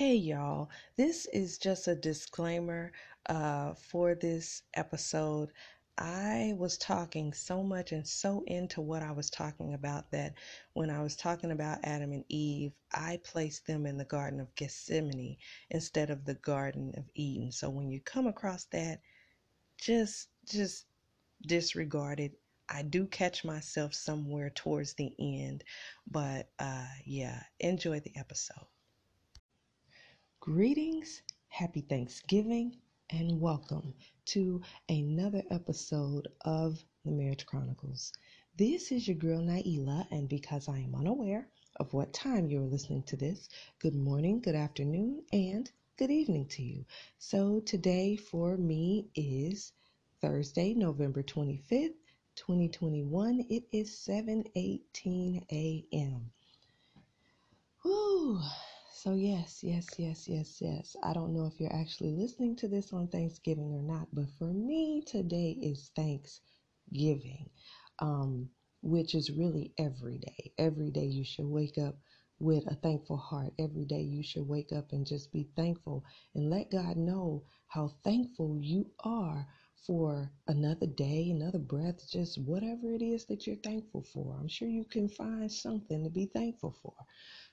Hey y'all, this is just a disclaimer uh, for this episode. I was talking so much and so into what I was talking about that when I was talking about Adam and Eve, I placed them in the Garden of Gethsemane instead of the Garden of Eden. So when you come across that, just just disregard it. I do catch myself somewhere towards the end, but uh, yeah, enjoy the episode. Greetings, happy Thanksgiving, and welcome to another episode of the Marriage Chronicles. This is your girl Nailah, and because I am unaware of what time you're listening to this, good morning, good afternoon, and good evening to you. So today for me is Thursday, November 25th, 2021. It is 7:18 a.m. Whew. So yes, yes, yes, yes, yes. I don't know if you're actually listening to this on Thanksgiving or not, but for me today is Thanksgiving. Um, which is really every day. Every day you should wake up with a thankful heart. Every day you should wake up and just be thankful and let God know how thankful you are for another day, another breath, just whatever it is that you're thankful for. I'm sure you can find something to be thankful for.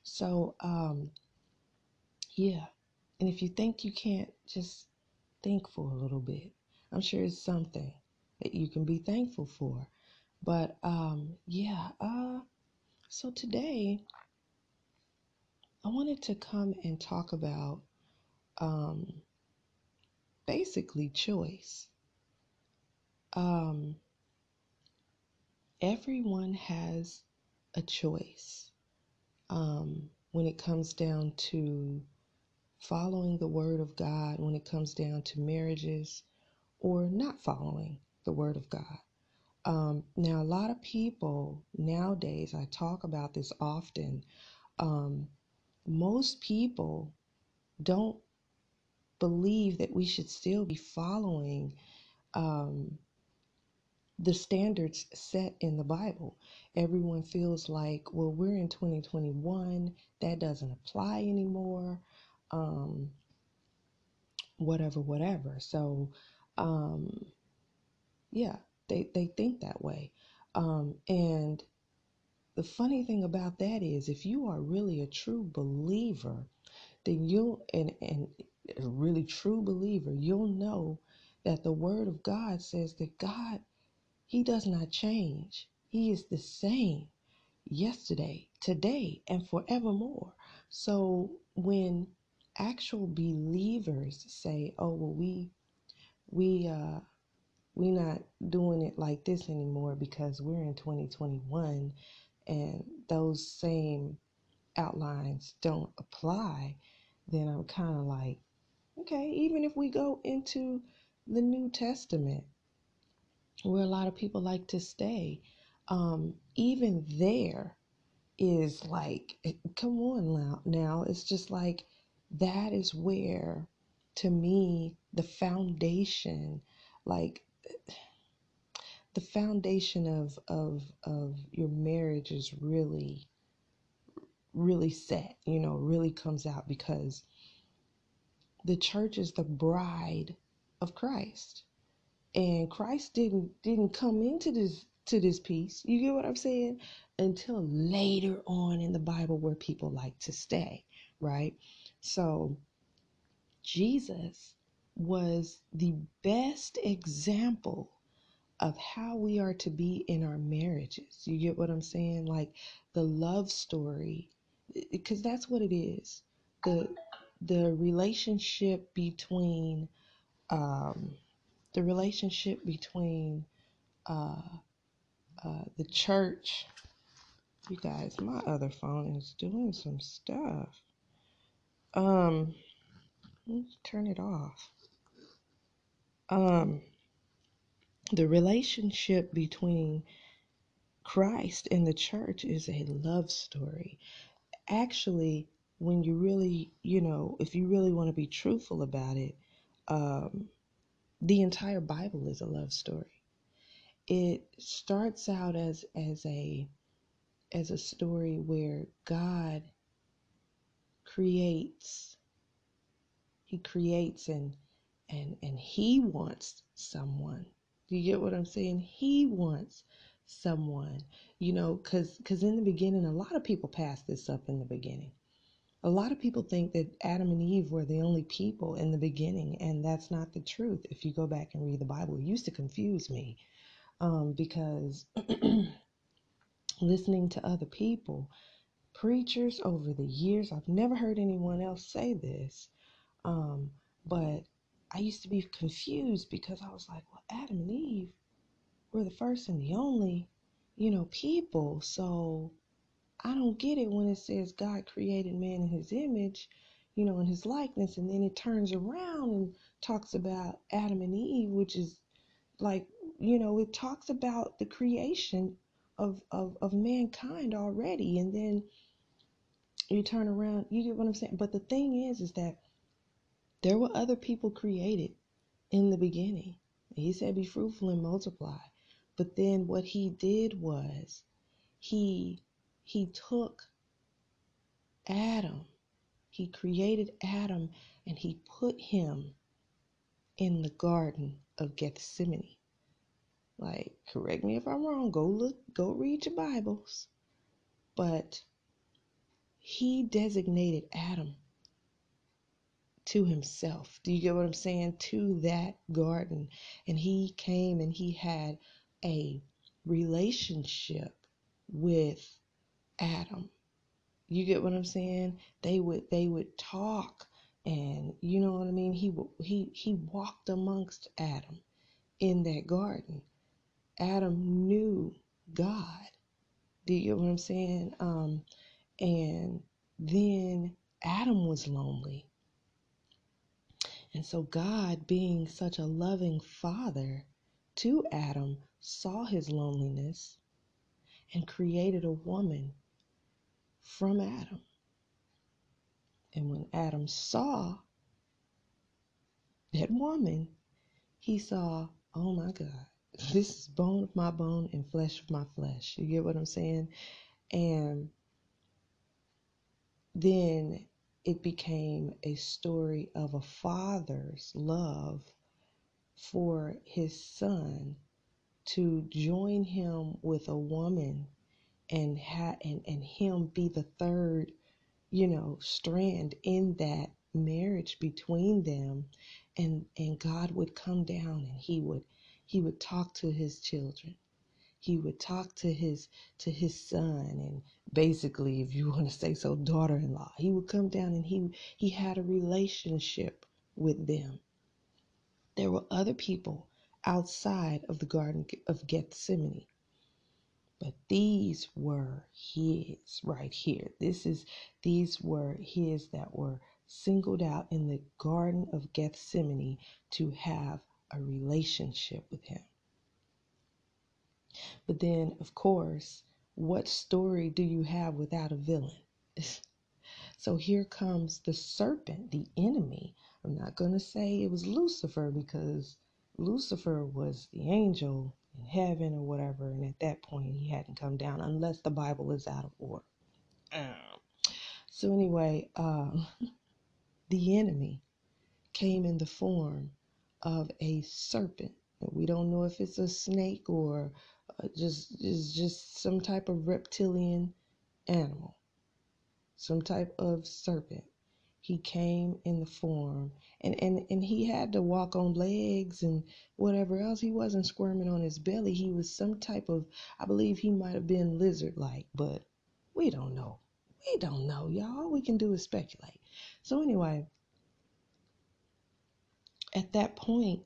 So, um, yeah. And if you think you can't, just think for a little bit. I'm sure it's something that you can be thankful for. But um, yeah, uh, so today I wanted to come and talk about um, basically choice. Um, everyone has a choice um, when it comes down to following the word of God, when it comes down to marriages or not following the word of God. Um, now, a lot of people nowadays, I talk about this often. Um, most people don't believe that we should still be following um, the standards set in the Bible. Everyone feels like, well, we're in 2021, that doesn't apply anymore. Um, whatever, whatever. So, um, yeah, they, they think that way. Um, and the funny thing about that is, if you are really a true believer, then you'll, and, and a really true believer, you'll know that the Word of God says that God he does not change. He is the same yesterday, today, and forevermore. So when actual believers say, "Oh, well, we we uh we not doing it like this anymore because we're in 2021 and those same outlines don't apply," then I'm kind of like, okay, even if we go into the New Testament, where a lot of people like to stay, um, even there is like, come on now, now. It's just like that is where, to me, the foundation, like the foundation of of of your marriage is really really set you know really comes out because the church is the bride of christ and Christ didn't didn't come into this to this piece. You get what I'm saying? Until later on in the Bible where people like to stay, right? So Jesus was the best example of how we are to be in our marriages. You get what I'm saying? Like the love story because that's what it is. The the relationship between um the relationship between uh, uh, the church. You guys, my other phone is doing some stuff. Um, turn it off. Um, the relationship between Christ and the church is a love story. Actually, when you really, you know, if you really want to be truthful about it, um, the entire Bible is a love story. It starts out as as a as a story where God creates he creates and and and he wants someone. Do you get what I'm saying? He wants someone, you know, because because in the beginning, a lot of people pass this up in the beginning. A lot of people think that Adam and Eve were the only people in the beginning, and that's not the truth. If you go back and read the Bible, it used to confuse me um, because listening to other people, preachers over the years, I've never heard anyone else say this, um, but I used to be confused because I was like, well, Adam and Eve were the first and the only, you know, people. So I don't get it when it says God created man in his image, you know, in his likeness, and then it turns around and talks about Adam and Eve, which is like, you know, it talks about the creation of, of, of mankind already. And then you turn around, you get what I'm saying? But the thing is, is that there were other people created in the beginning. He said, Be fruitful and multiply. But then what he did was he he took Adam, he created Adam and he put him in the garden of Gethsemane. Like, correct me if I'm wrong, go look, go read your Bibles. But he designated Adam to himself. Do you get what I'm saying? To that garden. And he came and he had a relationship with Adam. You get what I'm saying? They would they would talk and you know what I mean? He he he walked amongst Adam in that garden. Adam knew God. Do you get what I'm saying? Um, and then Adam was lonely. And so God, being such a loving father to Adam, saw his loneliness and created a woman from Adam. And when Adam saw that woman, he saw, oh my God, this is bone of my bone and flesh of my flesh. You get what I'm saying? And then it became a story of a father's love for his son to join him with a woman and ha- and and him be the third you know strand in that marriage between them. And and God would come down and he would he would talk to his children. He would talk to his to his son and basically if you want to say so daughter-in-law. He would come down and he he had a relationship with them. There were other people outside of the garden of gethsemane. But these were his right here. This is these were his that were singled out in the garden of gethsemane to have a relationship with him. But then, of course, what story do you have without a villain? so here comes the serpent, the enemy. I'm not going to say it was Lucifer because Lucifer was the angel in heaven or whatever, and at that point he hadn't come down unless the Bible is out of order. So, anyway, um, the enemy came in the form of a serpent. We don't know if it's a snake or uh, just is just some type of reptilian animal, some type of serpent. He came in the form and, and, and he had to walk on legs and whatever else. He wasn't squirming on his belly. He was some type of, I believe he might have been lizard like, but we don't know. We don't know, y'all. All we can do is speculate. So, anyway, at that point,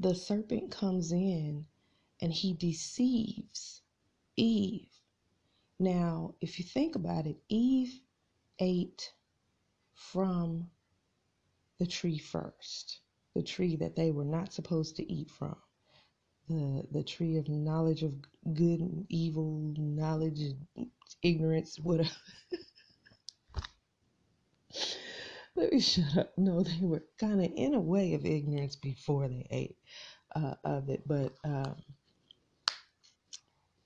the serpent comes in and he deceives Eve. Now, if you think about it, Eve ate from the tree first, the tree that they were not supposed to eat from. The, the tree of knowledge of good and evil, knowledge, ignorance, whatever. Let me shut up. No, they were kind of in a way of ignorance before they ate uh, of it, but um,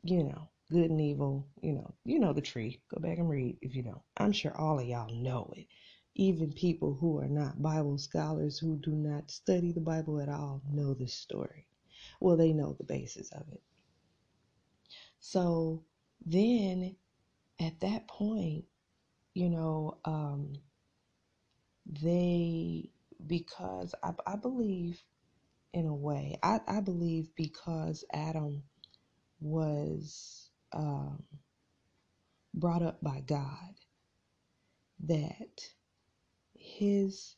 you know, good and evil. You know, you know the tree. Go back and read if you don't. I'm sure all of y'all know it. even people who are not Bible scholars, who do not study the Bible at all, know this story. Well, they know the basis of it. So then at that point, you know, um, they, because I, I believe in a way, I, I believe because Adam was um, brought up by God, that his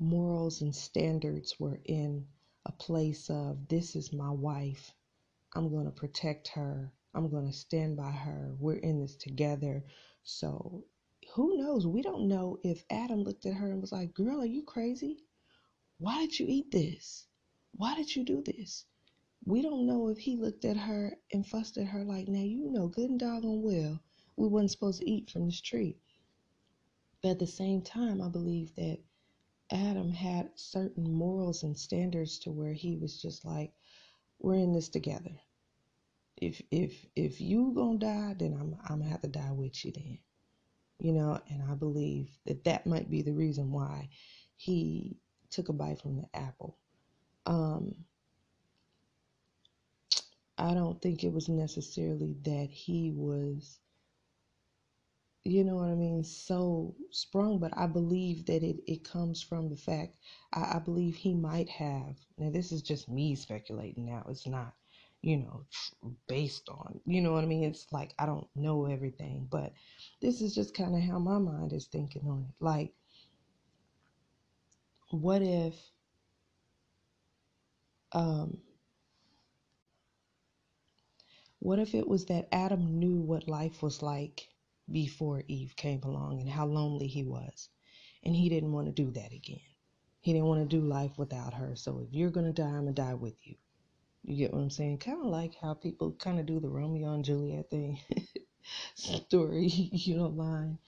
morals and standards were in a place of this is my wife. I'm going to protect her. I'm going to stand by her. We're in this together. So who knows? We don't know if Adam looked at her and was like, Girl, are you crazy? Why did you eat this? Why did you do this? We don't know if he looked at her and fussed at her like, Now you know good and doggone well we wasn't supposed to eat from this tree. But at the same time, I believe that Adam had certain morals and standards to where he was just like, we're in this together. If if if you gonna die, then I'm I'm gonna have to die with you then. You know, and I believe that that might be the reason why he took a bite from the apple. Um, I don't think it was necessarily that he was you know what I mean, so sprung, but I believe that it, it comes from the fact I, I believe he might have. Now, this is just me speculating now. It's not, you know, based on, you know what I mean? It's like I don't know everything, but this is just kind of how my mind is thinking on it. Like, what if, um, what if it was that Adam knew what life was like before Eve came along and how lonely he was. And he didn't want to do that again. He didn't want to do life without her. So if you're going to die, I'm going to die with you. You get what I'm saying? Kind of like how people kind of do the Romeo and Juliet thing story, you don't mind.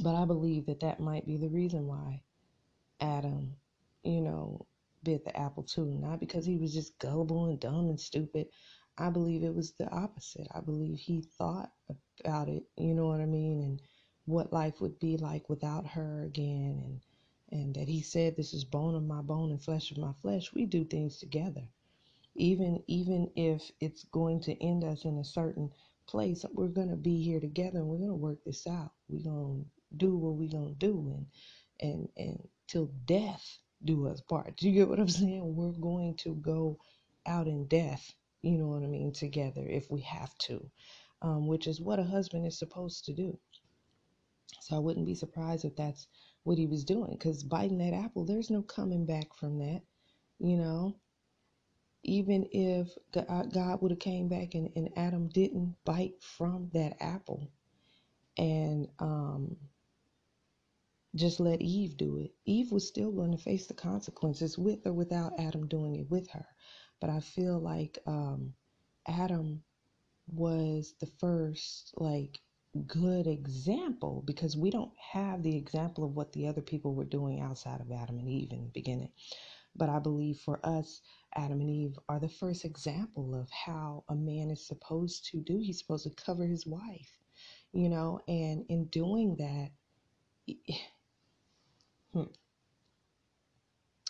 But I believe that that might be the reason why Adam, you know, bit the apple too. Not because he was just gullible and dumb and stupid. I believe it was the opposite. I believe he thought about it, you know what I mean, and what life would be like without her again and and that he said this is bone of my bone and flesh of my flesh. We do things together. Even even if it's going to end us in a certain place, we're going to be here together and we're going to work this out. We're going to do what we're going to do and and and till death do us part. Do you get what I'm saying? We're going to go out in death, you know what I mean, together if we have to um, which is what a husband is supposed to do. So I wouldn't be surprised if that's what he was doing because biting that apple, there's no coming back from that, you know. Even if uh, God would have came back and, and Adam didn't bite from that apple and um, just let Eve do it, Eve was still going to face the consequences with or without Adam doing it with her. But I feel like um, Adam was the first like good example because we don't have the example of what the other people were doing outside of Adam and Eve in the beginning. But I believe for us, Adam and Eve are the first example of how a man is supposed to do. He's supposed to cover his wife, you know, and in doing that, hmm,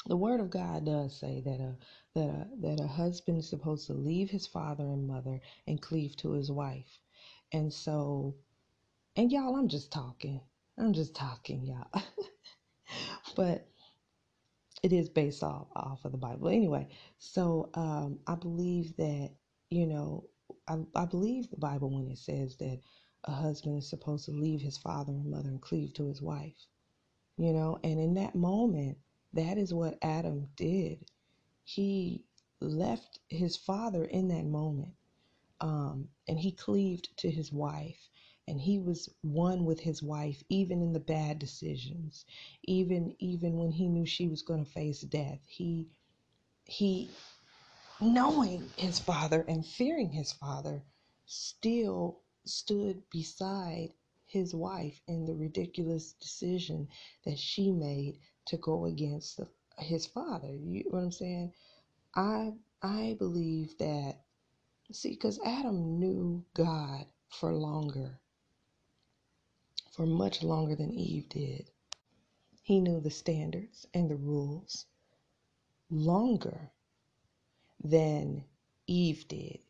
the word of God does say that a that a that a husband is supposed to leave his father and mother and cleave to his wife. And so and y'all, I'm just talking. I'm just talking, y'all. but it is based off off of the Bible. Anyway, so um I believe that, you know, I, I believe the Bible when it says that a husband is supposed to leave his father and mother and cleave to his wife. You know, and in that moment that is what Adam did. He left his father in that moment um, and he cleaved to his wife and he was one with his wife even in the bad decisions even even when he knew she was going to face death he he knowing his father and fearing his father still stood beside his wife in the ridiculous decision that she made to go against the, his father. You know what I'm saying? I I believe that see, because Adam knew God for longer, for much longer than Eve did. He knew the standards and the rules longer than Eve did.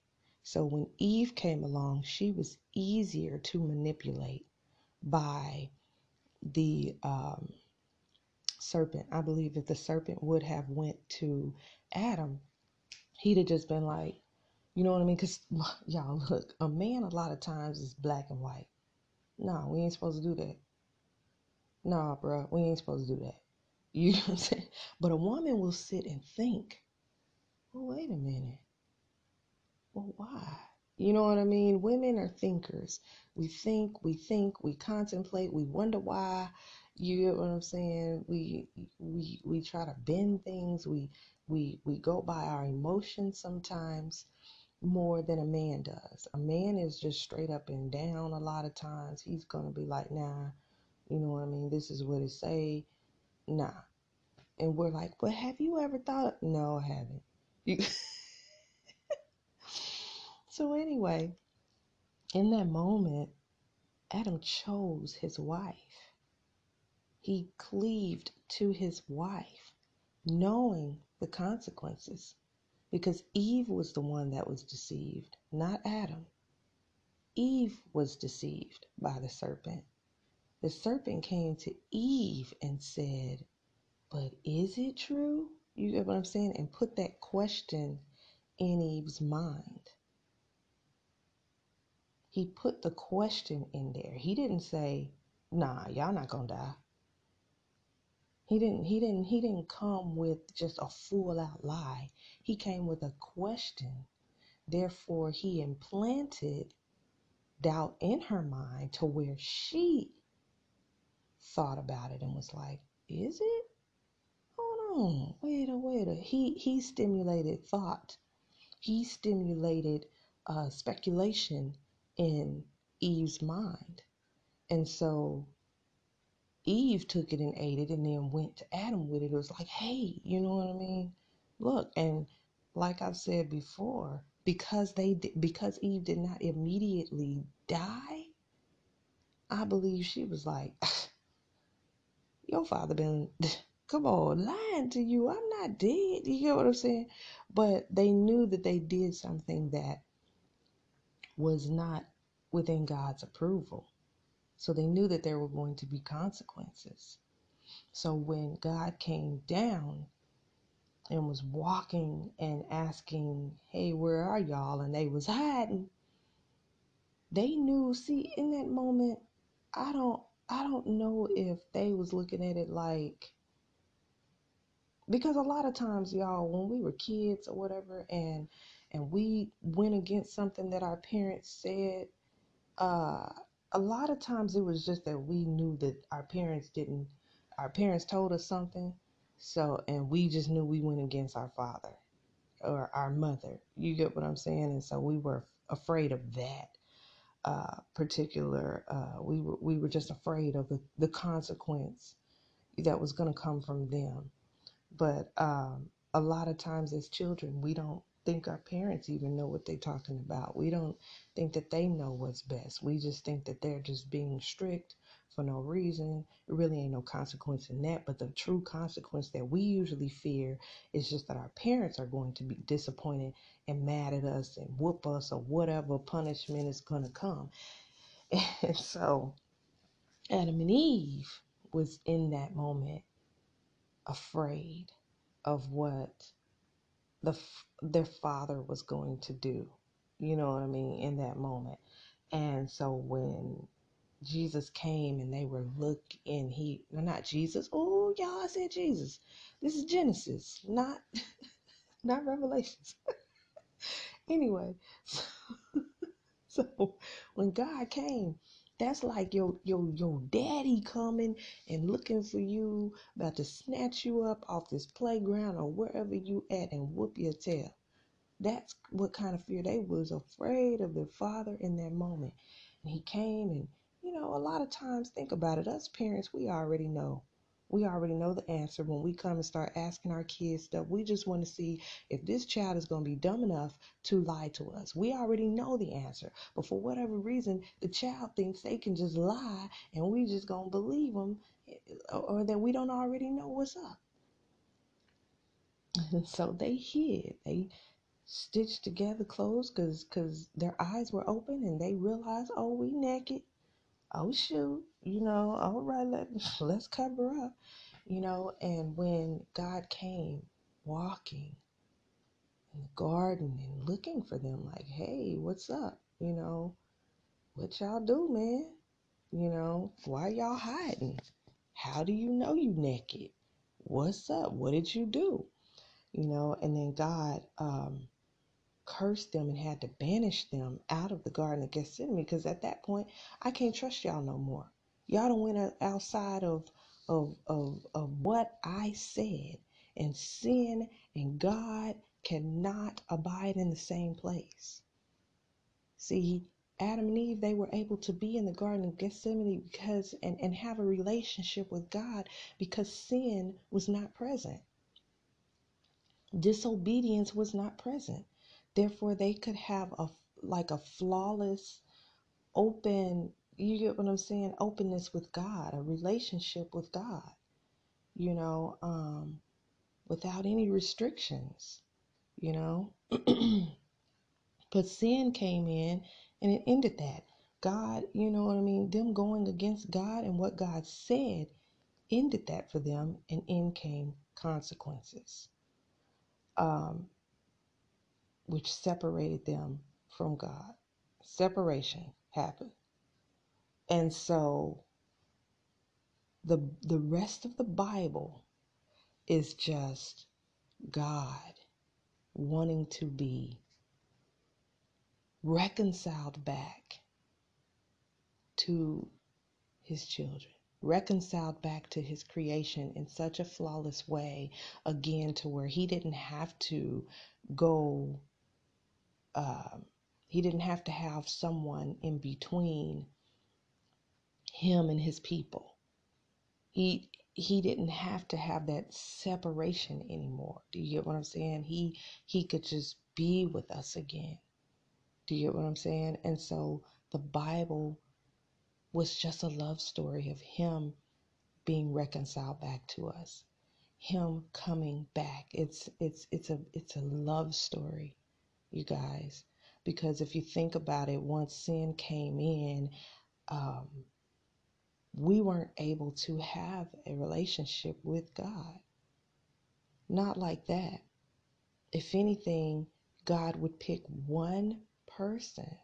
So when Eve came along, she was easier to manipulate by the um, serpent. I believe if the serpent would have went to Adam, he'd have just been like, you know what I mean? Because y'all look, a man a lot of times is black and white. No, we ain't supposed to do that. Nah, bro, we ain't supposed to do that. You know what I'm saying? But a woman will sit and think, well, wait a minute. Well, why? You know what I mean? Women are thinkers. We think, we think, we contemplate, we wonder why. You get what I'm saying? We we we try to bend things. We we we go by our emotions sometimes more than a man does. A man is just straight up and down a lot of times. He's gonna be like, nah, you know what I mean? This is what it say. Nah. And we're like, well, have you ever thought? No, I haven't. You... so anyway, in that moment, Adam chose his wife. He cleaved to his wife, knowing the consequences, because Eve was the one that was deceived, not Adam. Eve was deceived by the serpent. The serpent came to Eve and said, But is it true? You get what I'm saying? And put that question in Eve's mind. He put the question in there. He didn't say, Nah, y'all not gonna die. He didn't he didn't he didn't come with just a full out lie. He came with a question. Therefore, he implanted doubt in her mind to where she thought about it and was like, is it? Hold on, wait a wait a. He he stimulated thought. He stimulated uh, speculation in Eve's mind, and so Eve took it and ate it, and then went to Adam with it. It was like, hey, you know what I mean? Look, and like I've said before, because they because Eve did not immediately die, I believe she was like. your father been come on lying to you i'm not dead you get what i'm saying but they knew that they did something that was not within god's approval so they knew that there were going to be consequences. So when god came down and was walking and asking hey where are y'all? and they was hiding they knew see in that moment i don't I don't know if they was looking at it like because a lot of times y'all when we were kids or whatever and and we went against something that our parents said uh a lot of times it was just that we knew that our parents didn't our parents told us something so and we just knew we went against our father or our mother you get what i'm saying and so we were afraid of that uh, particular, uh, we were we were just afraid of the, the consequence that was going to come from them. But um, a lot of times as children, we don't think our parents even know what they're talking about. We don't think that they know what's best. We just think that they're just being strict for no reason. It really ain't no consequence in that. But the true consequence that we usually fear is just that our parents are going to be disappointed and mad at us and whoop us or whatever punishment is going to come. And so Adam and Eve was in that moment afraid of what the their father was going to do. You know what I mean in that moment. And so when Jesus came and they were looking, he not Jesus. Oh, y'all, I said Jesus. This is Genesis, not not Revelations. anyway, so, so when God came, that's like your your your daddy coming and looking for you, about to snatch you up off this playground or wherever you at and whoop your tail. That's what kind of fear they was afraid of their father in that moment. And he came and you know, a lot of times think about it, us parents, we already know We already know the answer when we come and start asking our kids stuff. We just want to see if this child is going to be dumb enough to lie to us. We already know the answer. But for whatever reason, the child thinks they can just lie and we just going to believe them eh, or that we don't already know what's up. And so they hid. They stitched together clothes because cause their eyes were open and they realized, oh, we naked. Oh, shoot. You know, all right, let, let's cover up. You know, and when God came walking in the garden and looking for them, like, hey, what's up? You know, what y'all do, man? You know, why y'all hiding? How do you know you naked? What's up? What did you do? You know, and then God um, cursed them and had to banish them out of the Garden of Gethsemane because at that point, I can't trust y'all no more. Y'all don't went outside of, of, of, of what I said. And sin and God cannot abide in the same place. See, Adam and Eve, they were able to be in the Garden of Gethsemane because and, and have a relationship with God because sin was not present. Disobedience was not present. Therefore, they could have a like a flawless, open, you get what I'm saying? Openness with God, a relationship with God, you know, um, without any restrictions, you know. but sin came in and it ended that. God, you know what I mean? Them going against God and what God said ended that for them, and in came consequences. Um, which separated them from God. Separation happened. And so the the rest of the Bible is just God wanting to be reconciled back to his children reconciled back to his creation in such a flawless way again to where he didn't have to go um, he didn't have to have someone in between him and his people. He he didn't have to have that separation anymore. Do you get what I'm saying? He he could just be with us again. Do you get what I'm saying? And so the Bible was just a love story of him being reconciled back to us. Him coming back. It's it's it's a it's a love story you guys. Because if you think about it, once sin came in, um, we weren't able to have a relationship with God. Not like that. If anything, God would pick one person,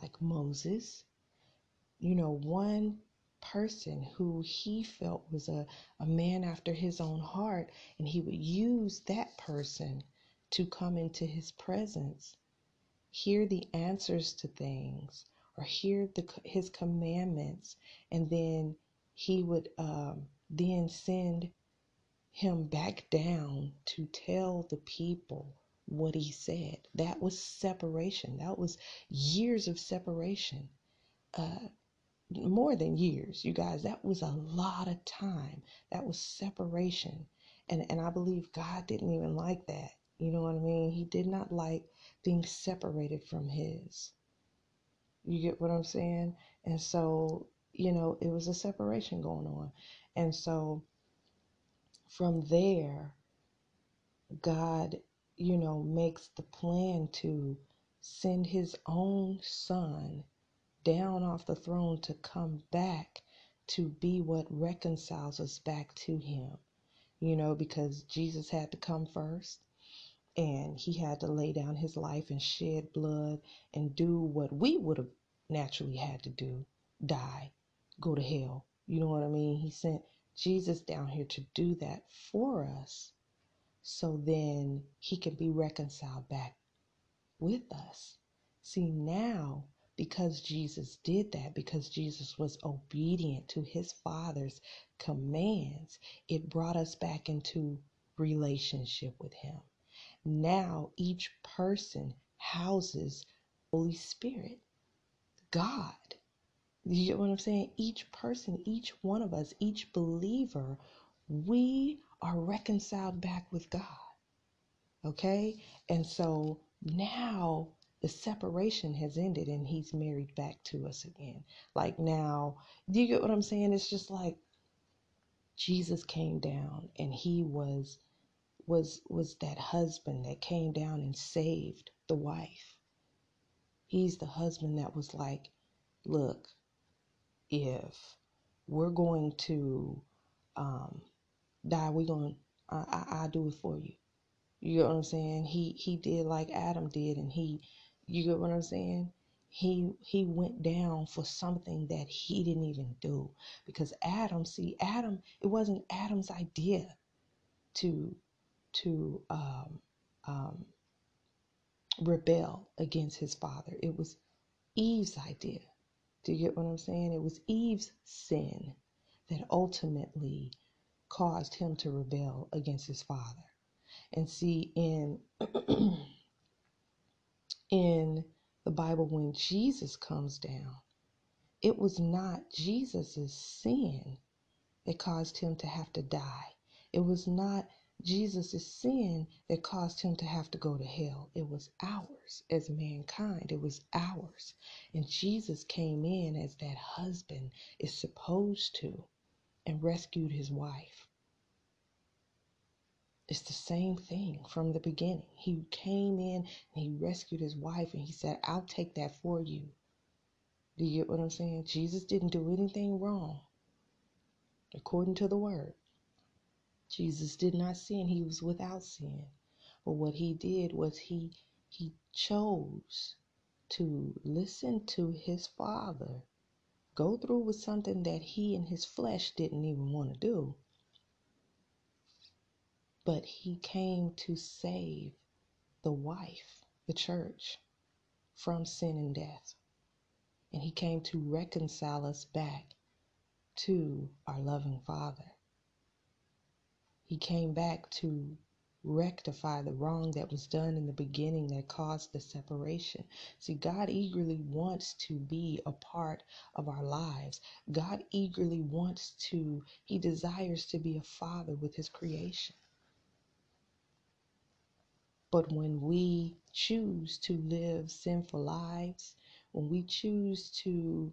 like Moses, you know, one person who he felt was a, a man after his own heart, and he would use that person to come into his presence, hear the answers to things, or hear the, his commandments, and then he would um, then send him back down to tell the people what he said. That was separation. That was years of separation. Uh, more than years, you guys. That was a lot of time. That was separation. And, and I believe God didn't even like that. You know what I mean? He did not like being separated from his. You get what I'm saying? And so, you know, it was a separation going on. And so from there, God, you know, makes the plan to send his own son down off the throne to come back to be what reconciles us back to him. You know, because Jesus had to come first and he had to lay down his life and shed blood and do what we would have naturally had to do die, go to hell. You know what I mean? He sent Jesus down here to do that for us so then he can be reconciled back with us. See, now, because Jesus did that, because Jesus was obedient to his Father's commands, it brought us back into relationship with him. Now each person houses Holy Spirit, God. You get what I'm saying? Each person, each one of us, each believer, we are reconciled back with God. Okay? And so now the separation has ended and he's married back to us again. Like now, do you get what I'm saying? It's just like Jesus came down and he was was was that husband that came down and saved the wife. He's the husband that was like, look, if we're going to um, die, we're going. I, I I'll do it for you. You get what I'm saying? He he did like Adam did, and he, you get what I'm saying? He he went down for something that he didn't even do because Adam, see Adam, it wasn't Adam's idea to to um, um, rebel against his father. It was Eve's idea. Do you get what I'm saying? It was Eve's sin that ultimately caused him to rebel against his father. And see in in the Bible when Jesus comes down, it was not Jesus's sin that caused him to have to die. It was not Jesus' sin that caused him to have to go to hell. It was ours as mankind. It was ours. And Jesus came in as that husband is supposed to and rescued his wife. It's the same thing from the beginning. He came in and he rescued his wife and he said, I'll take that for you. Do you get what I'm saying? Jesus didn't do anything wrong according to the word. Jesus did not sin, he was without sin. But what he did was he he chose to listen to his father, go through with something that he and his flesh didn't even want to do. But he came to save the wife, the church, from sin and death. And he came to reconcile us back to our loving Father. He came back to rectify the wrong that was done in the beginning that caused the separation. See, God eagerly wants to be a part of our lives. God eagerly wants to, He desires to be a father with His creation. But when we choose to live sinful lives, when we choose to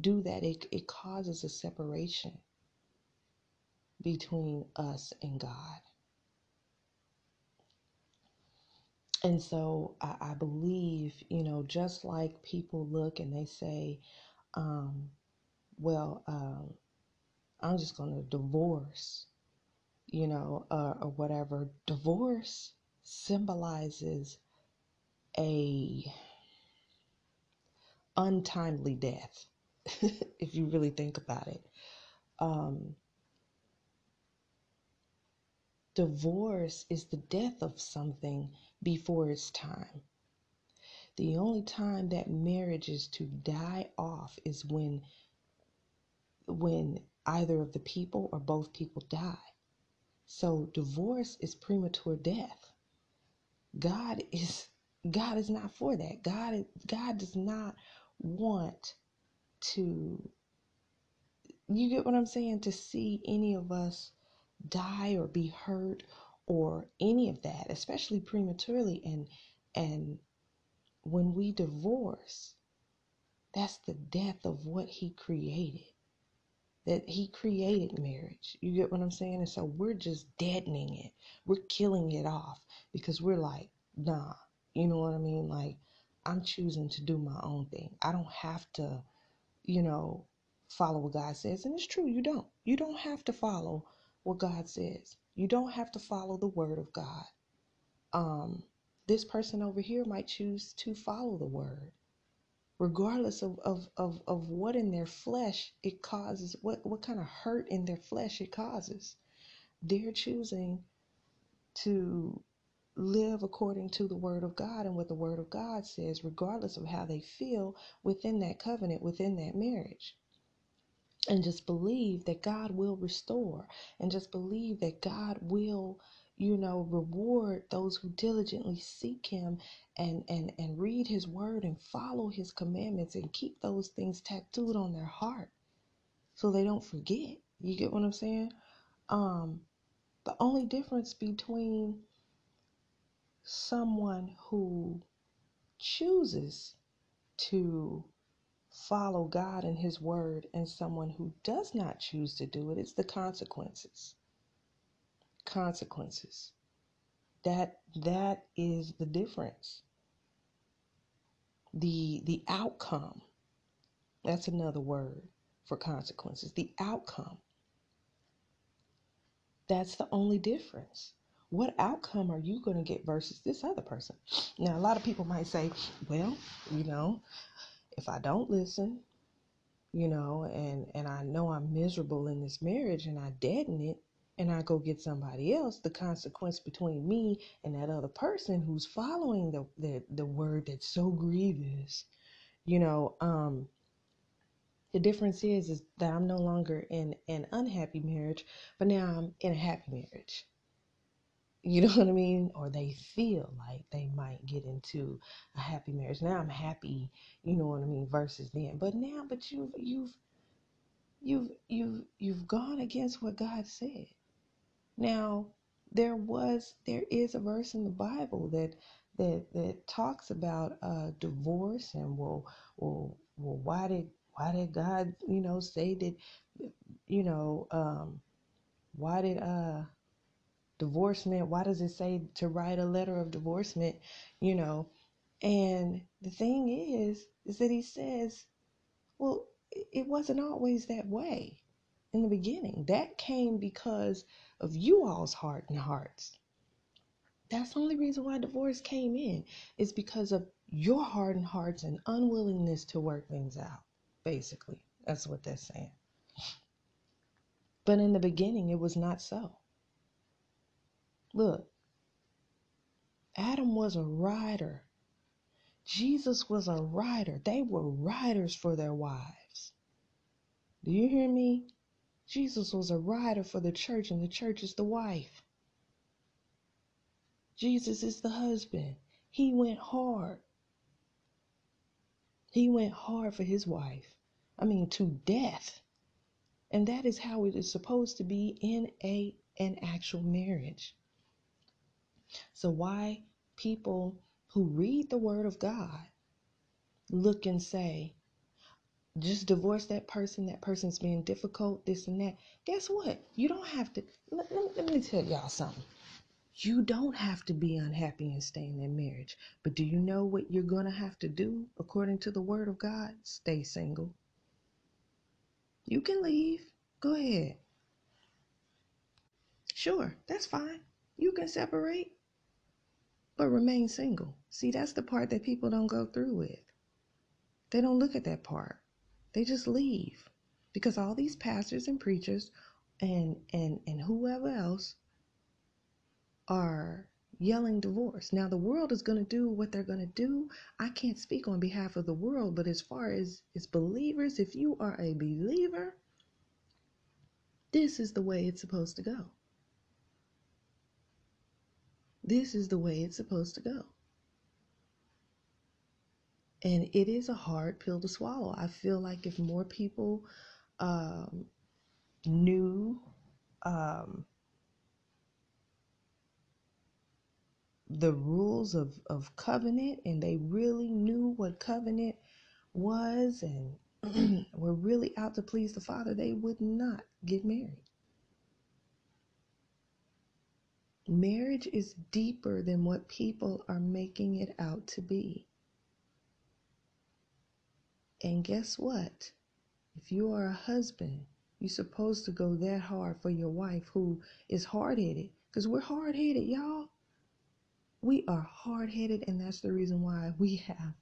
do that, it, it causes a separation between us and God. And so I, I believe, you know, just like people look and they say, um, well, um, I'm just going to divorce, you know, uh, or whatever. Divorce symbolizes a untimely death, if you really think about it. Um, Divorce is the death of something before its time. The only time that marriage is to die off is when when either of the people or both people die. So divorce is premature death. God is God is not for that. God God does not want to you get what I'm saying to see any of us die or be hurt or any of that, especially prematurely. And and when we divorce, that's the death of what he created. That he created marriage. You get what I'm saying? And so we're just deadening it. We're killing it off because we're like, nah, you know what I mean? Like, I'm choosing to do my own thing. I don't have to, you know, follow what God says. And it's true, you don't. You don't have to follow what God says. You don't have to follow the word of God. Um, this person over here might choose to follow the word, regardless of, of, of, of what in their flesh it causes, what, what kind of hurt in their flesh it causes. They're choosing to live according to the word of God and what the word of God says, regardless of how they feel within that covenant, within that marriage and just believe that God will restore and just believe that God will, you know, reward those who diligently seek him and and and read his word and follow his commandments and keep those things tattooed on their heart so they don't forget. You get what I'm saying? Um the only difference between someone who chooses to follow God and His Word and someone who does not choose to do it, it's the consequences. Consequences. That that is the difference. The the outcome. That's another word for consequences. The outcome. That's the only difference. What outcome are you going to get versus this other person? Now, a lot of people might say, well, you know, if I don't listen, you know, and and I know I'm miserable in this marriage and I deaden it and I go get somebody else, the consequence between me and that other person who's following the the, the word that's so grievous, you know, um the difference is is that I'm no longer in an unhappy marriage, but now I'm in a happy marriage. You know what I mean? Or they feel like they might get into a happy marriage. Now I'm happy, you know what I mean, versus then. But now, but you've you've you've you've you've gone against what God said. Now, there was there is a verse in the Bible that that that talks about uh divorce and well well well why did why did God, you know, say that you know, um why did uh divorcement? Why does it say to write a letter of divorcement you know? And the thing is is that he says well it wasn't always that way in the beginning. That came because of you all's heart and hearts. That's the only reason why divorce came in is because of your heart and hearts and unwillingness to work things out basically. That's what they're saying. But in the beginning it was not so Look, Adam was a rider. Jesus was a rider. They were riders for their wives. Do you hear me? Jesus was a rider for the church, and the church is the wife. Jesus is the husband. He went hard. He went hard for his wife. I mean, to death. And that is how it is supposed to be in a an actual marriage. So, why people who read the Word of God look and say, just divorce that person, that person's being difficult, this and that. Guess what? You don't have to. Let, let, let me tell y'all something. You don't have to be unhappy and stay in that marriage. But do you know what you're going to have to do according to the Word of God? Stay single. You can leave. Go ahead. Sure, that's fine. You can separate but remain single. See, that's the part that people don't go through with. They don't look at that part. They just leave because all these pastors and preachers and and and whoever else are yelling divorce. Now the world is going to do what they're going to do. I can't speak on behalf of the world, but as far as as believers, if you are a believer, this is the way it's supposed to go. This is the way it's supposed to go. And it is a hard pill to swallow. I feel like if more people um, knew um, the rules of, of covenant and they really knew what covenant was and were really out to please the Father, they would not get married. Marriage is deeper than what people are making it out to be. And guess what? If you are a husband, you're supposed to go that hard for your wife who is hard headed. Because we're hard headed, y'all. We are hard headed, and that's the reason why we have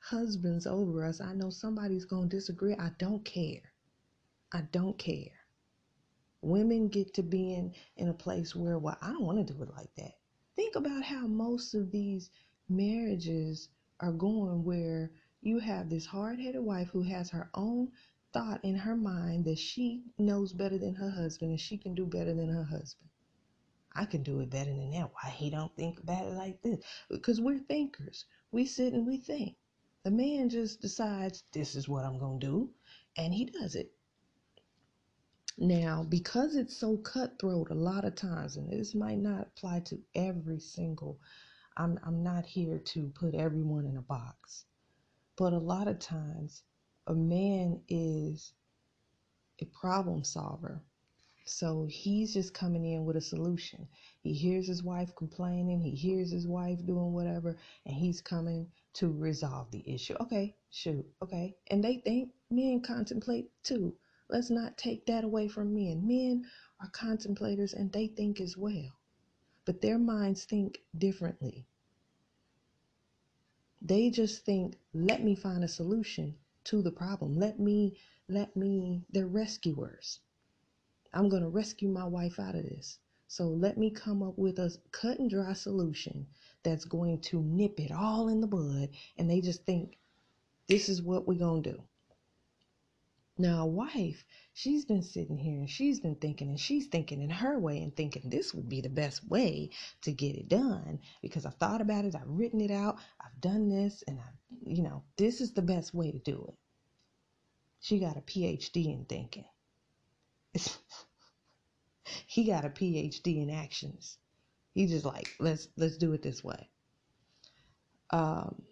husbands over us. I know somebody's going to disagree. I don't care. I don't care. Women get to be in, in a place where, well, I don't want to do it like that. Think about how most of these marriages are going where you have this hard headed wife who has her own thought in her mind that she knows better than her husband and she can do better than her husband. I can do it better than that. Why he don't think about it like this? Because we're thinkers. We sit and we think. The man just decides this is what I'm gonna do, and he does it. Now, because it's so cutthroat a lot of times, and this might not apply to every single, I'm, I'm not here to put everyone in a box, but a lot of times a man is a problem solver. So he's just coming in with a solution. He hears his wife complaining, he hears his wife doing whatever, and he's coming to resolve the issue. Okay, shoot, okay. And they think men contemplate too. Let's not take that away from men. Men are contemplators and they think as well, but their minds think differently. They just think, let me find a solution to the problem. Let me, let me, they're rescuers. I'm going to rescue my wife out of this. So let me come up with a cut and dry solution that's going to nip it all in the bud. And they just think, this is what we're going to do. Now, wife, she's been sitting here and she's been thinking and she's thinking in her way and thinking this would be the best way to get it done because I've thought about it, I've written it out, I've done this, and I, you know, this is the best way to do it. She got a PhD in thinking. he got a PhD in actions. He just like let's let's do it this way. Um,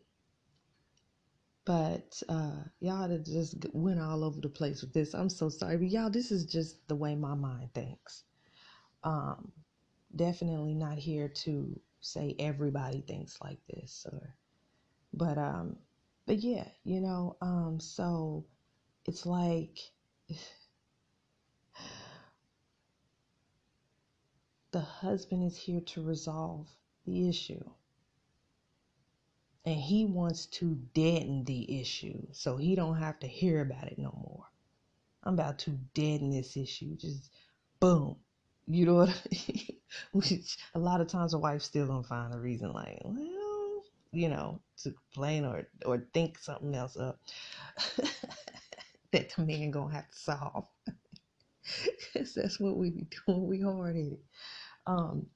but uh, y'all just went all over the place with this. I'm so sorry, but y'all, this is just the way my mind thinks. Um, definitely not here to say everybody thinks like this, or, but um, but yeah, you know, um, so it's like the husband is here to resolve the issue and he wants to deaden the issue so he don't have to hear about it no more. I'm about to deaden this issue. Just boom. You know what I mean? Which a lot of times a wife still don't find a reason like, well, you know, to complain or or think something else up that the man gonna have to solve. Cause that's what we be doing. We hard headed. Um,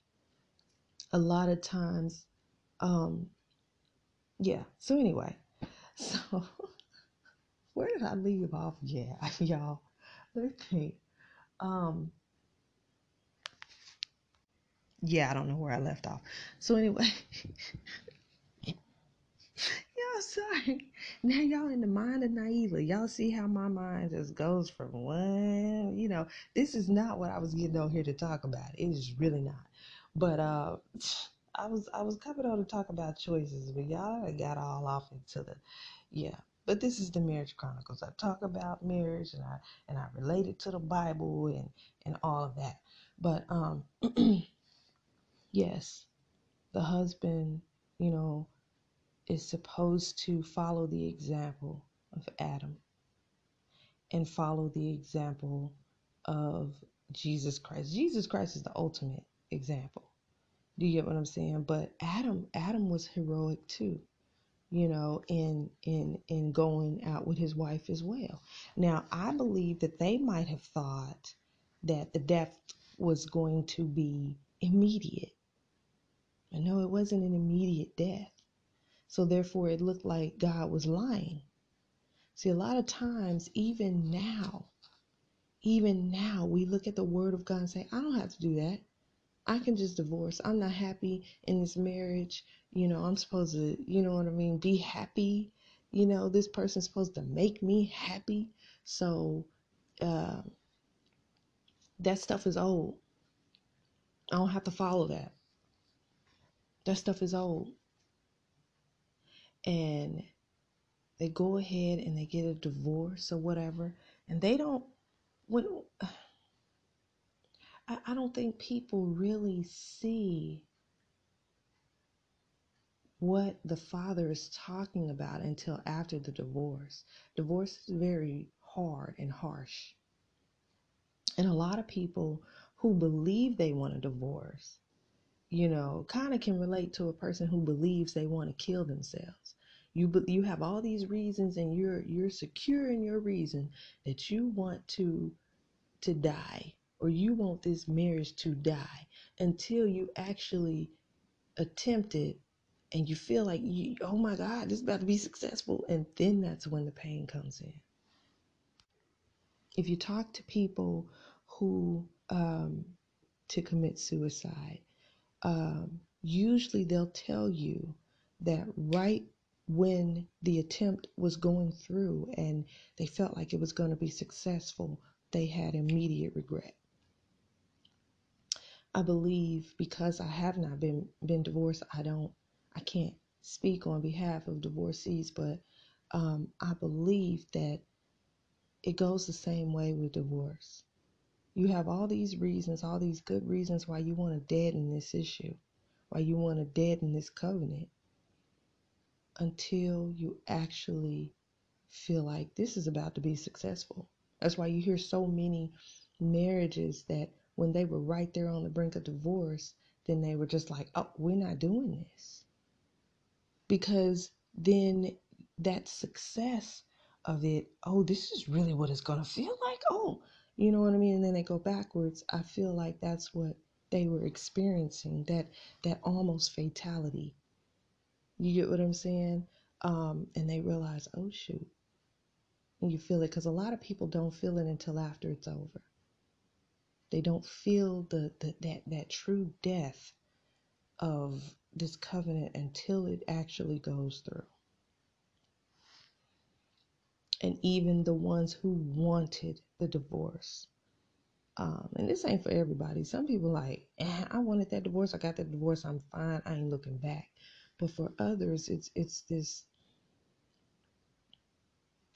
a lot of times, um, yeah. So anyway, so where did I leave off? Yeah, y'all. Let's see. Um. Yeah, I don't know where I left off. So anyway, y'all sorry. Now y'all in the mind of Nailah. Y'all see how my mind just goes from one. You know, this is not what I was getting on here to talk about. It is really not. But uh. I was I was coming on to talk about choices, but y'all got all off into the yeah. But this is the Marriage Chronicles. I talk about marriage and I and I relate it to the Bible and and all of that. But um yes, the husband, you know, is supposed to follow the example of Adam and follow the example of Jesus Christ. Jesus Christ is the ultimate example. Do you get what I'm saying? But Adam, Adam was heroic too, you know, in in in going out with his wife as well. Now, I believe that they might have thought that the death was going to be immediate. I know it wasn't an immediate death. So therefore it looked like God was lying. See, a lot of times, even now, even now, we look at the word of God and say, I don't have to do that. I can just divorce. I'm not happy in this marriage. You know, I'm supposed to, you know what I mean, be happy. You know, this person's supposed to make me happy. So, uh, that stuff is old. I don't have to follow that. That stuff is old. And they go ahead and they get a divorce or whatever, and they don't. When I, I don't think people really see what the father is talking about until after the divorce. Divorce is very hard and harsh. And a lot of people who believe they want a divorce, you know, kind of can relate to a person who believes they want to kill themselves. You you have all these reasons and you're you're secure in your reason that you want to to die or you want this marriage to die until you actually attempt it and you feel like you, oh my god this is about to be successful. And then that's when the pain comes in. If you talk to people who um, to commit suicide um, usually they'll tell you that right when the attempt was going through and they felt like it was going to be successful they had immediate regret i believe because i have not been been divorced i don't I can't speak on behalf of divorcees, but um, I believe that it goes the same way with divorce. You have all these reasons, all these good reasons why you want to deaden this issue, why you want to deaden this covenant until you actually feel like this is about to be successful. That's why you hear so many marriages that when they were right there on the brink of divorce, then they were just like, oh, we're not doing this because then that success of it, oh, this is really what it's going to feel like. Oh, you know what I mean? And then they go backwards. I feel like that's what they were experiencing that that almost fatality. You get what I'm saying? Um, and they realize, oh shoot, and you feel it because a lot of people don't feel it until after it's over. They don't feel the, the that that true death of this covenant until it actually goes through. And even the ones who wanted the divorce. Um, and this ain't for everybody. Some people like, eh, I wanted that divorce. I got that divorce. I'm fine. I ain't looking back. But for others, it's it's this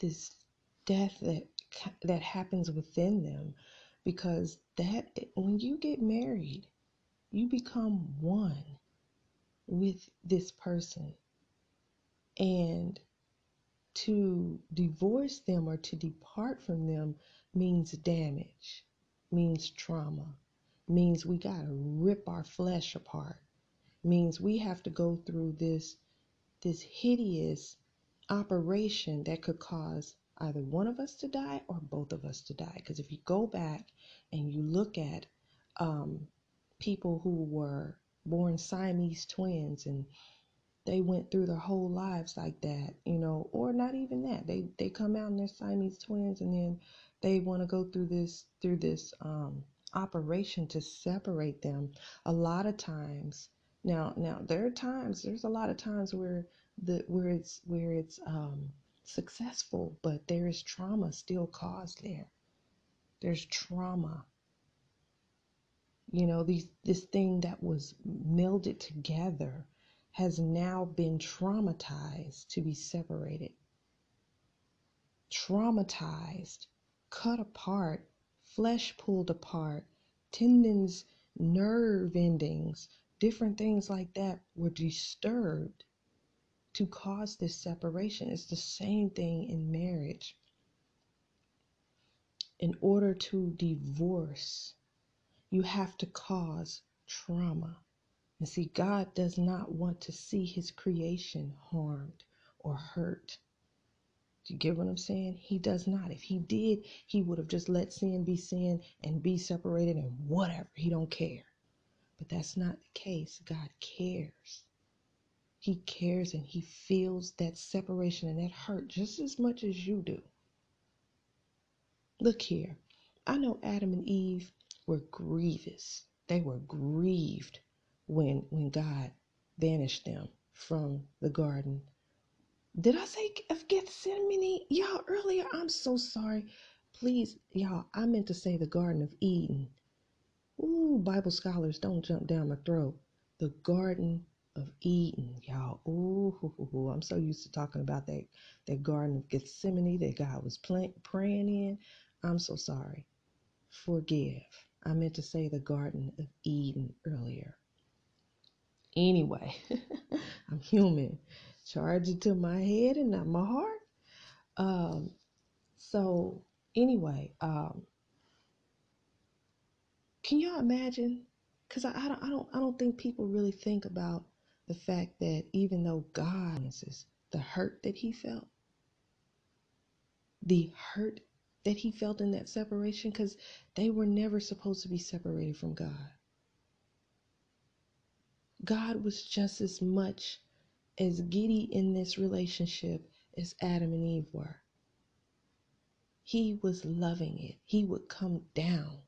this death that that happens within them because that when you get married, you become one with this person. And to divorce them or to depart from them means damage, means trauma, means we got to rip our flesh apart, means we have to go through this this hideous operation that could cause either one of us to die or both of us to die. Because if you go back and you look at um, people who were born Siamese twins and they went through their whole lives like that, you know, or not even that. They they come out and they're Siamese twins and then they want to go through this through this um, operation to separate them. A lot of times, now now there are times there's a lot of times where the where it's where it's um, successful, but there is trauma still caused there. There's trauma you know, these this thing that was melded together has now been traumatized to be separated. Traumatized, cut apart, flesh pulled apart, tendons, nerve endings, different things like that were disturbed to cause this separation. It's the same thing in marriage. In order to divorce, you have to cause trauma. And see, God does not want to see his creation harmed or hurt. Do you get what I'm saying? He does not. If he did, he would have just let sin be sin and be separated and whatever. He don't care. But that's not the case. God cares. He cares and he feels that separation and that hurt just as much as you do. Look here. I know Adam and Eve were grievous. They were grieved when when God banished them from the garden. Did I say of Gethsemane? Y'all earlier, I'm so sorry. Please, y'all, I meant to say the Garden of Eden. Ooh, Bible scholars, don't jump down my throat. The Garden of Eden, y'all. Ooh, I'm so used to talking about that, that Garden of Gethsemane that God was play, praying in. I'm so sorry. Forgive. I meant to say the Garden of Eden earlier. Anyway, I'm human. Charge it to my head and not my heart. Um, so anyway, um, can y'all imagine? Because I, I don't, I don't, I don't think people really think about the fact that even though God is the hurt that He felt, the hurt that he felt in that separation because they were never supposed to be separated from God. God was just as much as giddy in this relationship as Adam and Eve were. He was loving it. He would come down,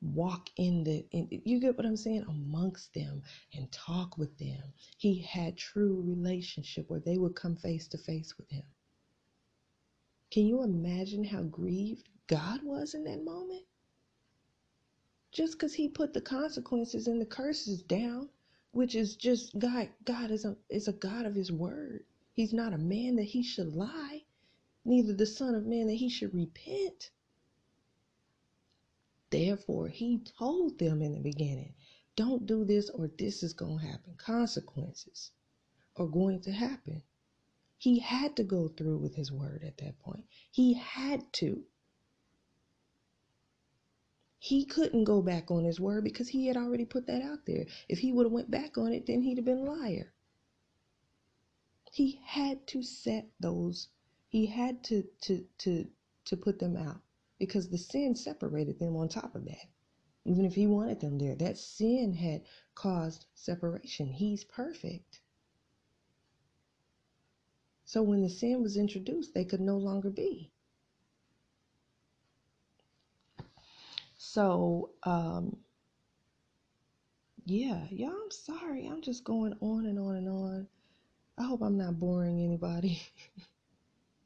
walk in the, in, you get what I'm saying, amongst them and talk with them. He had true relationship where they would come face to face with him. Can you imagine how grieved God was in that moment? Just because he put the consequences and the curses down, which is just God, God is a is a God of his word. He's not a man that he should lie, neither the Son of Man that he should repent. Therefore, he told them in the beginning, don't do this or this is going to happen. Consequences are going to happen. He had to go through with his word at that point. He had to. He couldn't go back on his word because he had already put that out there. If he would have went back on it, then he'd have been a liar. He had to set those. He had to to to to put them out because the sin separated them on top of that. Even if he wanted them there, that sin had caused separation. He's perfect. So when the sin was introduced, they could no longer be. So, um, yeah, y'all, I'm sorry. I'm just going on and on and on. I hope I'm not boring anybody.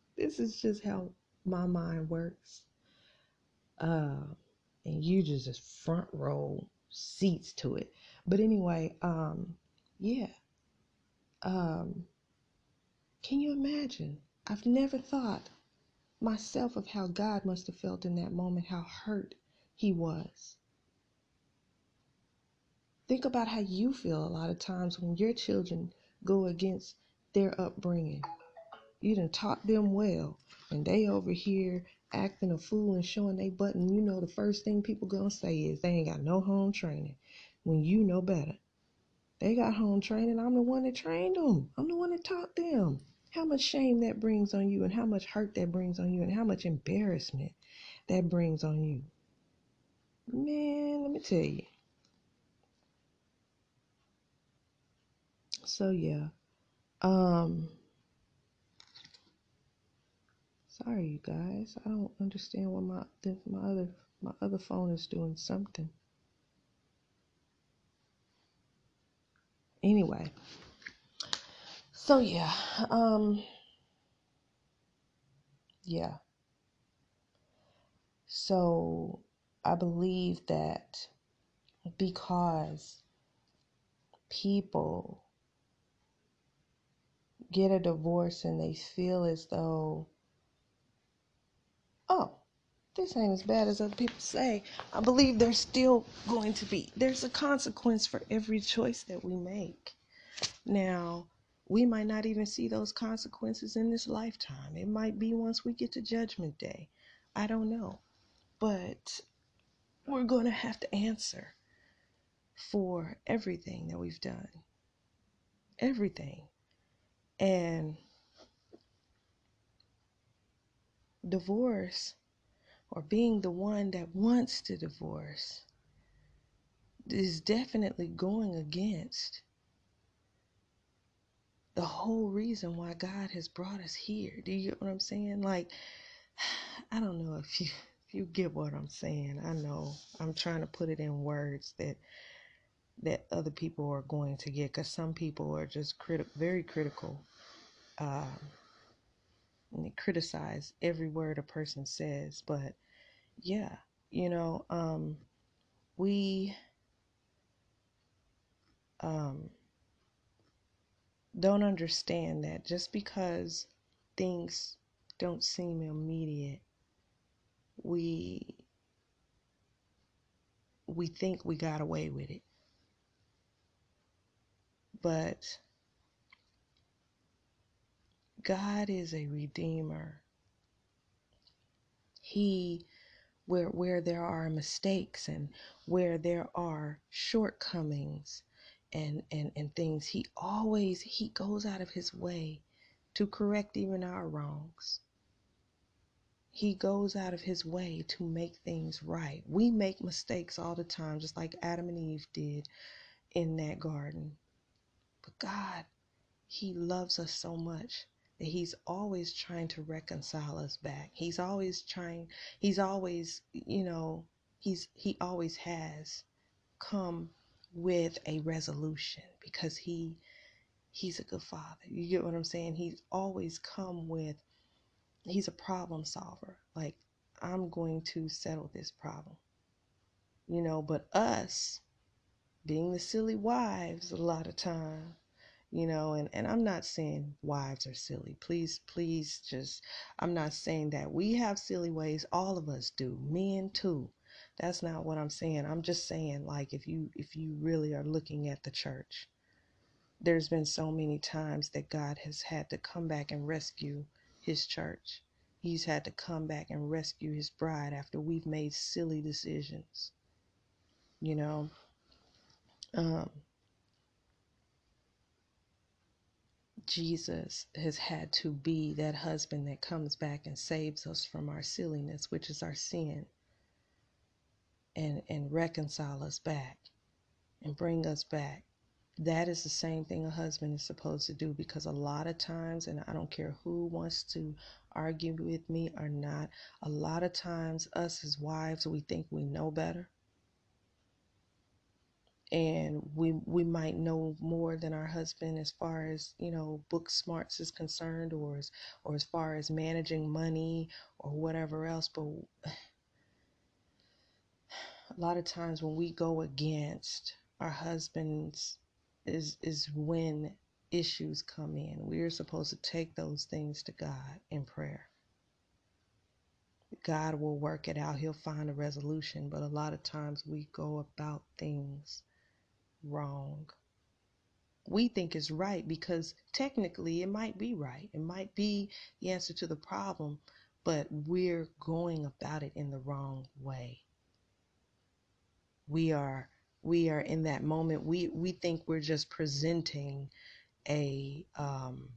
this is just how my mind works. Uh, and you just, just front row seats to it. But anyway, um, yeah. Um, can you imagine? I've never thought myself of how God must have felt in that moment, how hurt he was. Think about how you feel a lot of times when your children go against their upbringing. You done taught them well, and they over here acting a fool and showing they button. You know the first thing people gonna say is they ain't got no home training. When you know better, they got home training. I'm the one that trained them. I'm the one that taught them how much shame that brings on you and how much hurt that brings on you and how much embarrassment that brings on you. Man, let me tell you. So yeah. Um sorry you guys. I don't understand why my my other my other phone is doing something. Anyway, so yeah, um, yeah. So I believe that because people get a divorce and they feel as though, oh, this ain't as bad as other people say. I believe there's still going to be, there's a consequence for every choice that we make. Now, we might not even see those consequences in this lifetime. It might be once we get to Judgment Day. I don't know. But we're going to have to answer for everything that we've done. Everything. And divorce or being the one that wants to divorce is definitely going against the whole reason why God has brought us here. Do you get what I'm saying? Like, I don't know if you if you get what I'm saying. I know I'm trying to put it in words that that other people are going to get because some people are just critical, very critical. Um, criticize every word a person says, but yeah, you know, um, we um, don't understand that just because things don't seem immediate, we we think we got away with it. But God is a redeemer. He where where there are mistakes and where there are shortcomings and and and things he always he goes out of his way to correct even our wrongs He goes out of his way to make things right. We make mistakes all the time, just like Adam and Eve did in that garden. But God, He loves us so much that He's always trying to reconcile us back. He's always trying, He's always, you know, He's He always has come with a resolution because He He's a good father. You get what I'm saying? He's always come with he's a problem solver. Like, I'm going to settle this problem. You know, but us being the silly wives a lot of time, you know, and, and I'm not saying wives are silly. Please, please just I'm not saying that. We have silly ways, all of us do. Men too. That's not what I'm saying. I'm just saying like if you if you really are looking at the church, there's been so many times that God has had to come back and rescue his church. He's had to come back and rescue his bride after we've made silly decisions. You know, um, Jesus has had to be that husband that comes back and saves us from our silliness, which is our sin, and, and reconcile us back and bring us back that is the same thing a husband is supposed to do because a lot of times, and I don't care who wants to argue with me or not, a lot of times, us as wives, we think we know better. And we we might know more than our husband as far as you know book smarts is concerned, or as or as far as managing money or whatever else. But a lot of times when we go against our husbands is is when issues come in. We're supposed to take those things to God in prayer. God will work it out. He'll find a resolution, but a lot of times we go about things wrong. We think it's right because technically it might be right. It might be the answer to the problem, but we're going about it in the wrong way. We are we are in that moment we we think we're just presenting a um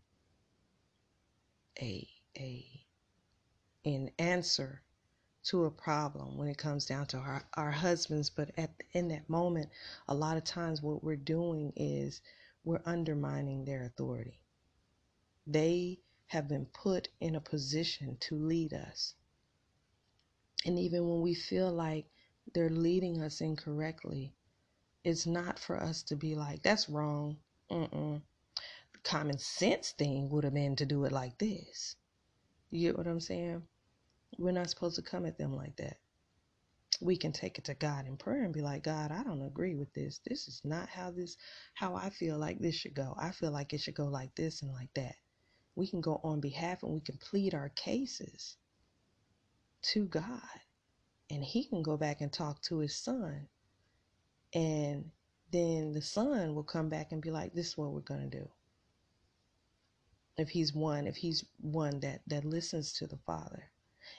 a a an answer to a problem when it comes down to our, our husbands but at in that moment a lot of times what we're doing is we're undermining their authority they have been put in a position to lead us and even when we feel like they're leading us incorrectly it's not for us to be like, that's wrong. Mm-mm. The common sense thing would have been to do it like this. You get what I'm saying? We're not supposed to come at them like that. We can take it to God in prayer and be like, God, I don't agree with this. This is not how this, how I feel like this should go. I feel like it should go like this and like that. We can go on behalf and we can plead our cases to God. And He can go back and talk to His Son and then the son will come back and be like, this is what we're to do. If he's one, if he's one that, that listens to the father.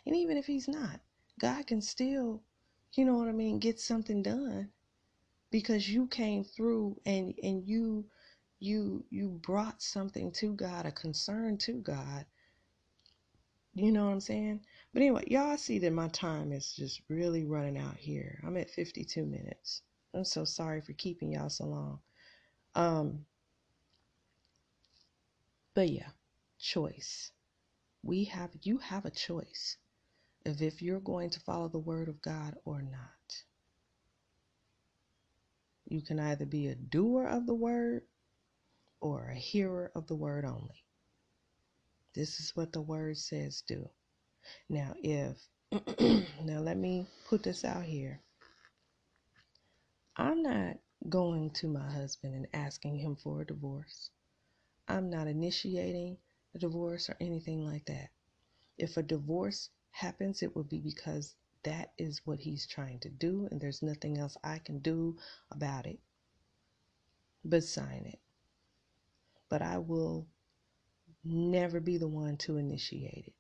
And even if he's not, God can still, you know what I mean, get something done because you came through and, and you, you, you brought something to God, a concern to God. You know what I'm saying? But anyway, y'all see that my time is just really running out here. I'm at 52 minutes. I'm so sorry for keeping y'all so long. Um, but yeah, choice. We have you have a choice of if you're going to follow the word of God or not. You can either be a doer of the word or a hearer of the word only. This is what the word says do. Now, if now let me put this out here. I'm not going to my husband and asking him for a divorce. I'm not initiating a divorce or anything like that. If a divorce happens, it will be because that is what he's trying to do, and there's nothing else I can do about it but sign it. But I will never be the one to initiate it.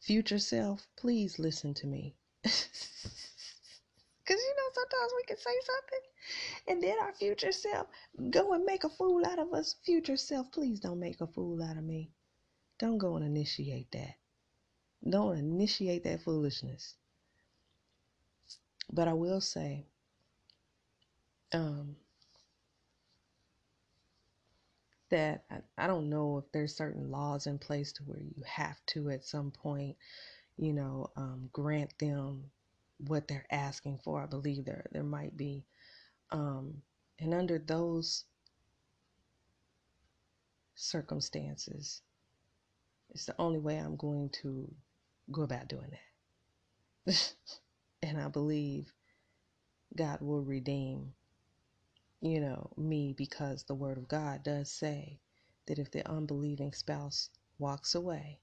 Future self, please listen to me. Because you know, sometimes we can say something and then our future self go and make a fool out of us. Future self, please don't make a fool out of me. Don't go and initiate that. Don't initiate that foolishness. But I will say, um, that I, I don't know if there's certain laws in place to where you have to at some point, you know, um, grant them what they're asking for. I believe there there might be, um, and under those circumstances, it's the only way I'm going to go about doing that. and I believe God will redeem you know, me because the Word of God does say that if the unbelieving spouse walks away,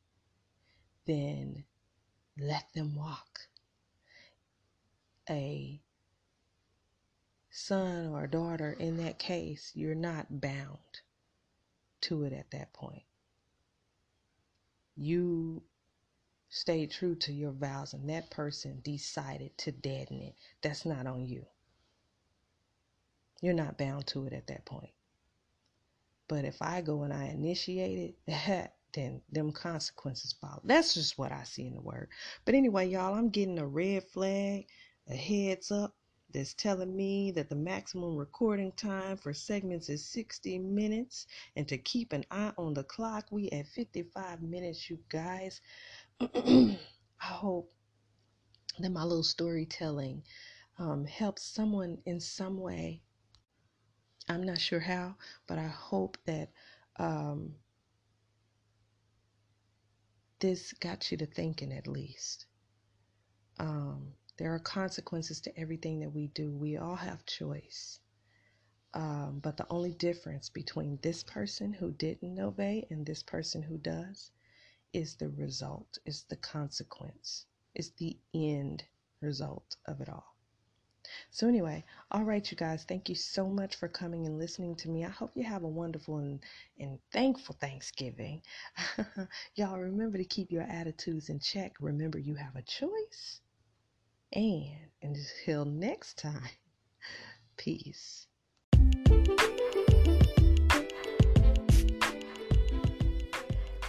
then let them walk. A son or daughter in that case, you're not bound to it at that point. You stayed true to your vows, and that person decided to deaden it. That's not on you. You're not bound to it at that point. But if I go and I initiate it, then them consequences follow. That's just what I see in the word. But anyway, y'all, I'm getting a red flag, a heads up that's telling me that the maximum recording time for segments is 60 minutes and to keep an eye on the clock we at 55 minutes you guys i hope that my little storytelling um, helps someone in some way I'm not sure how, but I hope that um, this got you to thinking at least. Um, there are consequences to everything that we do. We all have choice. Um, but the only difference between this person who didn't obey and this person who does is the result, is the consequence, is the end result of it all. So, anyway, all right, you guys, thank you so much for coming and listening to me. I hope you have a wonderful and, and thankful Thanksgiving. Y'all remember to keep your attitudes in check. Remember, you have a choice. And until next time, peace.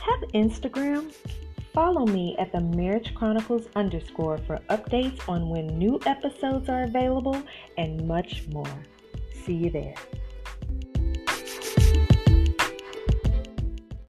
Have Instagram? Follow me at the Marriage Chronicles underscore for updates on when new episodes are available and much more. See you there.